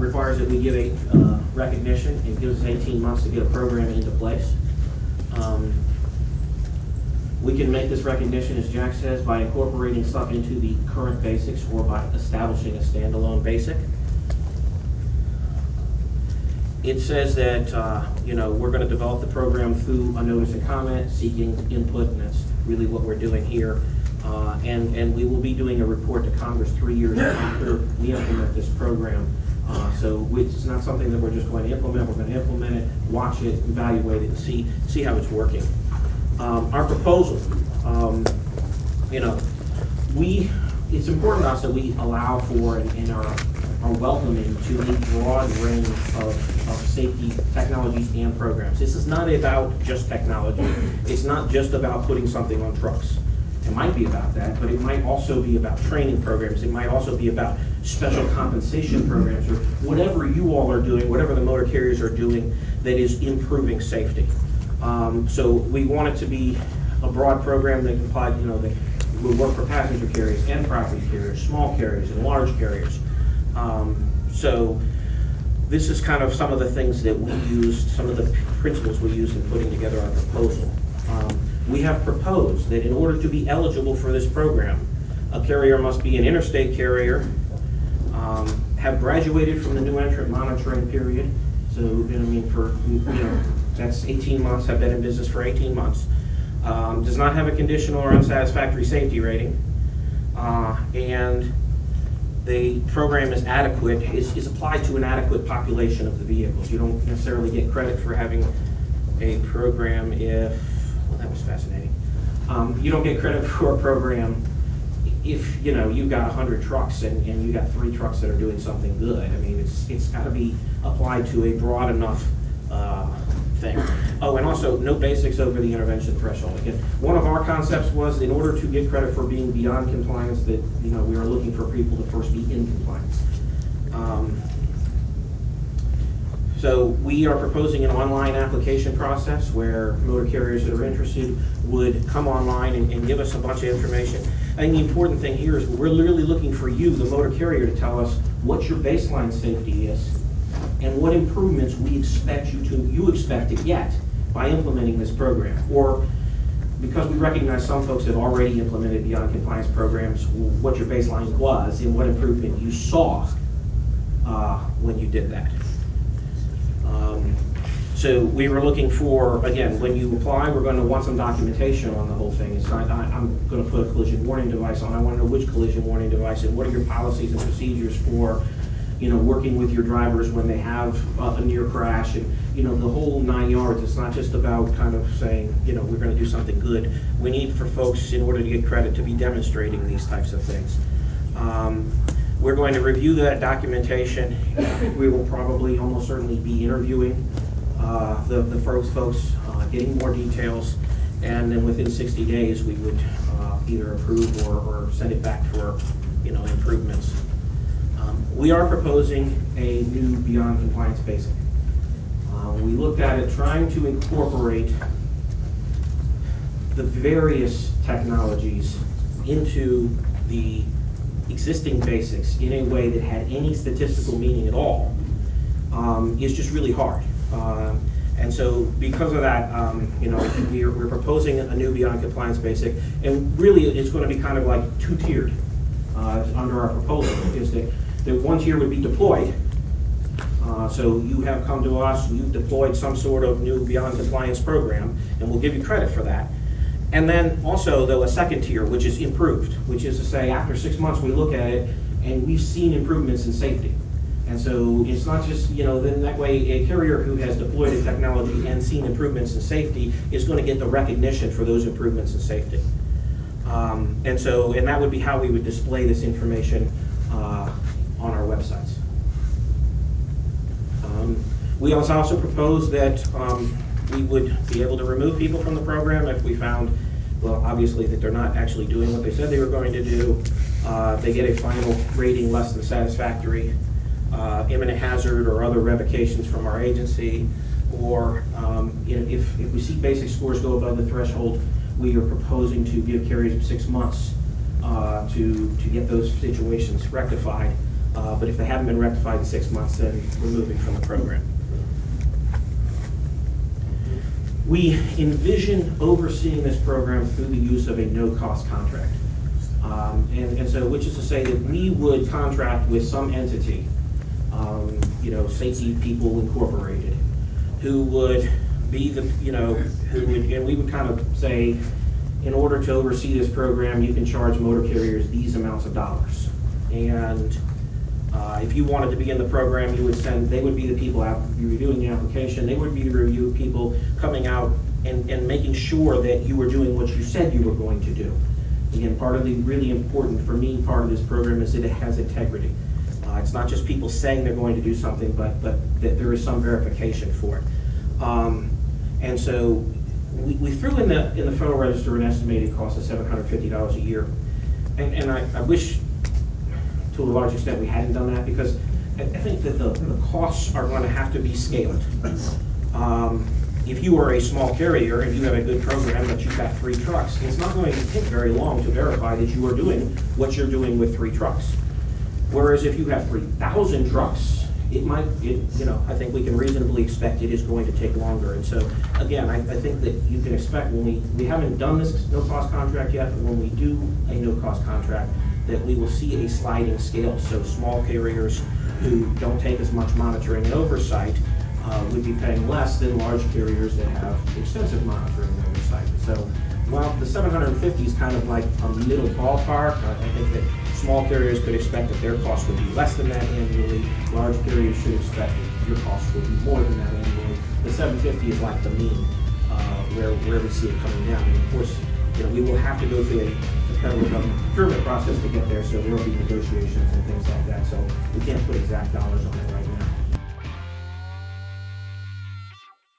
requires that we give a uh, recognition. It gives us 18 months to get a program into place. Um, We can make this recognition, as Jack says, by incorporating stuff into the current basics or by establishing a standalone basic. It says that, uh, you know, we're going to develop the program through a notice and comment, seeking input, and that's really what we're doing here. Uh, And, and we will be doing a report to Congress three years after we implement this program. Uh, So it's not something that we're just going to implement, we're going to implement it, watch it, evaluate it, and see, see how it's working. Um, Our proposal, um, you know, we, it's important to us that we allow for and and are, are welcoming to a broad range of, of safety technologies and programs. This is not about just technology. It's not just about putting something on trucks. It might be about that, but it might also be about training programs. It might also be about special compensation programs or whatever you all are doing, whatever the motor carriers are doing that is improving safety. Um, So we want it to be a broad program that can you know, that work for passenger carriers and property carriers, small carriers and large carriers. Um, So this is kind of some of the things that we used, some of the principles we used in putting together our proposal. Um, We have proposed that in order to be eligible for this program, a carrier must be an interstate carrier, um, have graduated from the new entrant monitoring period, so, you know, I mean, for, you know, that's 18 months, have been in business for 18 months, um, does not have a conditional or unsatisfactory safety rating, uh, and the program is adequate, is, is applied to an adequate population of the vehicles. You don't necessarily get credit for having a program if, well, that was fascinating. Um, you don't get credit for a program if, you know, you've got hundred trucks and, and you got three trucks that are doing something good. I mean, it's, it's gotta be applied to a broad enough, uh, thing. Oh, and also, no basics over the intervention threshold. Again, one of our concepts was, in order to get credit for being beyond compliance, that, you know, we are looking for people to first be in compliance. Um, So we are proposing an online application process where motor carriers that are interested would come online and, and give us a bunch of information. I think the important thing here is we're literally looking for you, the motor carrier, to tell us what your baseline safety is and what improvements we expect you to, you expect to get by implementing this program. Or because we recognize some folks have already implemented beyond compliance programs, what your baseline was and what improvement you saw uh, when you did that. So we were looking for, again, when you apply, we're going to want some documentation on the whole thing. It's not, I- I'm going to put a collision warning device on. I want to know which collision warning device and what are your policies and procedures for, you know, working with your drivers when they have a a near crash and, you know, the whole nine yards. It's not just about kind of saying, you know, we're going to do something good. We need for folks, in order to get credit, to be demonstrating these types of things. Um, We're going to review that documentation. We will probably, almost certainly, be interviewing uh, the the folks, folks, uh, getting more details, and then within 60 days, we would uh, either approve or or send it back for, you know, improvements. Um, We are proposing a new Beyond Compliance Basic. Uh, We looked at it trying to incorporate the various technologies into the existing basics in a way that had any statistical meaning at all um, is just really hard. Um, And so because of that, um, you know, we're, we're proposing a new Beyond Compliance Basic, and really, it's gonna be kind of like two-tiered uh, under our proposal, is that, that one tier would be deployed. Uh, So you have come to us, you've deployed some sort of new Beyond Compliance program, and we'll give you credit for that. And then also, though, a second tier, which is improved, which is to say, after six months, we look at it, and we've seen improvements in safety. And so it's not just, you know, then that way, a carrier who has deployed a technology and seen improvements in safety is going to get the recognition for those improvements in safety. Um, And so, and that would be how we would display this information uh, on our websites. Um, We also proposed that um, we would be able to remove people from the program if we found, well, obviously that they're not actually doing what they said they were going to do. Uh, They get a final rating less than satisfactory, uh, imminent hazard or other revocations from our agency. Or um, if, if we see basic scores go above the threshold, we are proposing to give carriers six months uh, to, to get those situations rectified Uh, But if they haven't been rectified in six months, then we're moving from the program. We envision overseeing this program through the use of a no-cost contract. Um, And, and so, which is to say that we would contract with some entity, um, you know, Safety People Incorporated, who would be the, you know, who would, and we would kind of say, in order to oversee this program, you can charge motor carriers these amounts of dollars. And uh, if you wanted to be in the program, you would send, they would be the people out reviewing the application, they would be the review people coming out and, and making sure that you were doing what you said you were going to do. Again, part of the really important, for me, part of this program is that it has integrity. Uh, It's not just people saying they're going to do something, but, but that there is some verification for it. Um, And so we, we threw in the, in the Federal Register an estimated cost of seven hundred fifty dollars a year. And, and I, I wish, to a large extent, we hadn't done that, because I, I think that the, the costs are going to have to be scaled. Um, If you are a small carrier and you have a good program, but you've got three trucks, it's not going to take very long to verify that you are doing what you're doing with three trucks. Whereas if you have three thousand trucks, it might, it, you know, I think we can reasonably expect it is going to take longer. And so, again, I, I think that you can expect when we, we haven't done this no-cost contract yet, but when we do a no-cost contract, that we will see a sliding scale. So small carriers who don't take as much monitoring and oversight uh, would be paying less than large carriers that have extensive monitoring and oversight. So 750 is kind of like a middle ballpark, I think that small carriers could expect that their costs would be less than that annually. Large carriers should expect that your costs will be more than that annually. The 750 is like the mean, uh, where, where we see it coming down. And of course, you know, we will have to go through a a federal government procurement process to get there, so there will be negotiations and things like that. So we can't put exact dollars on it right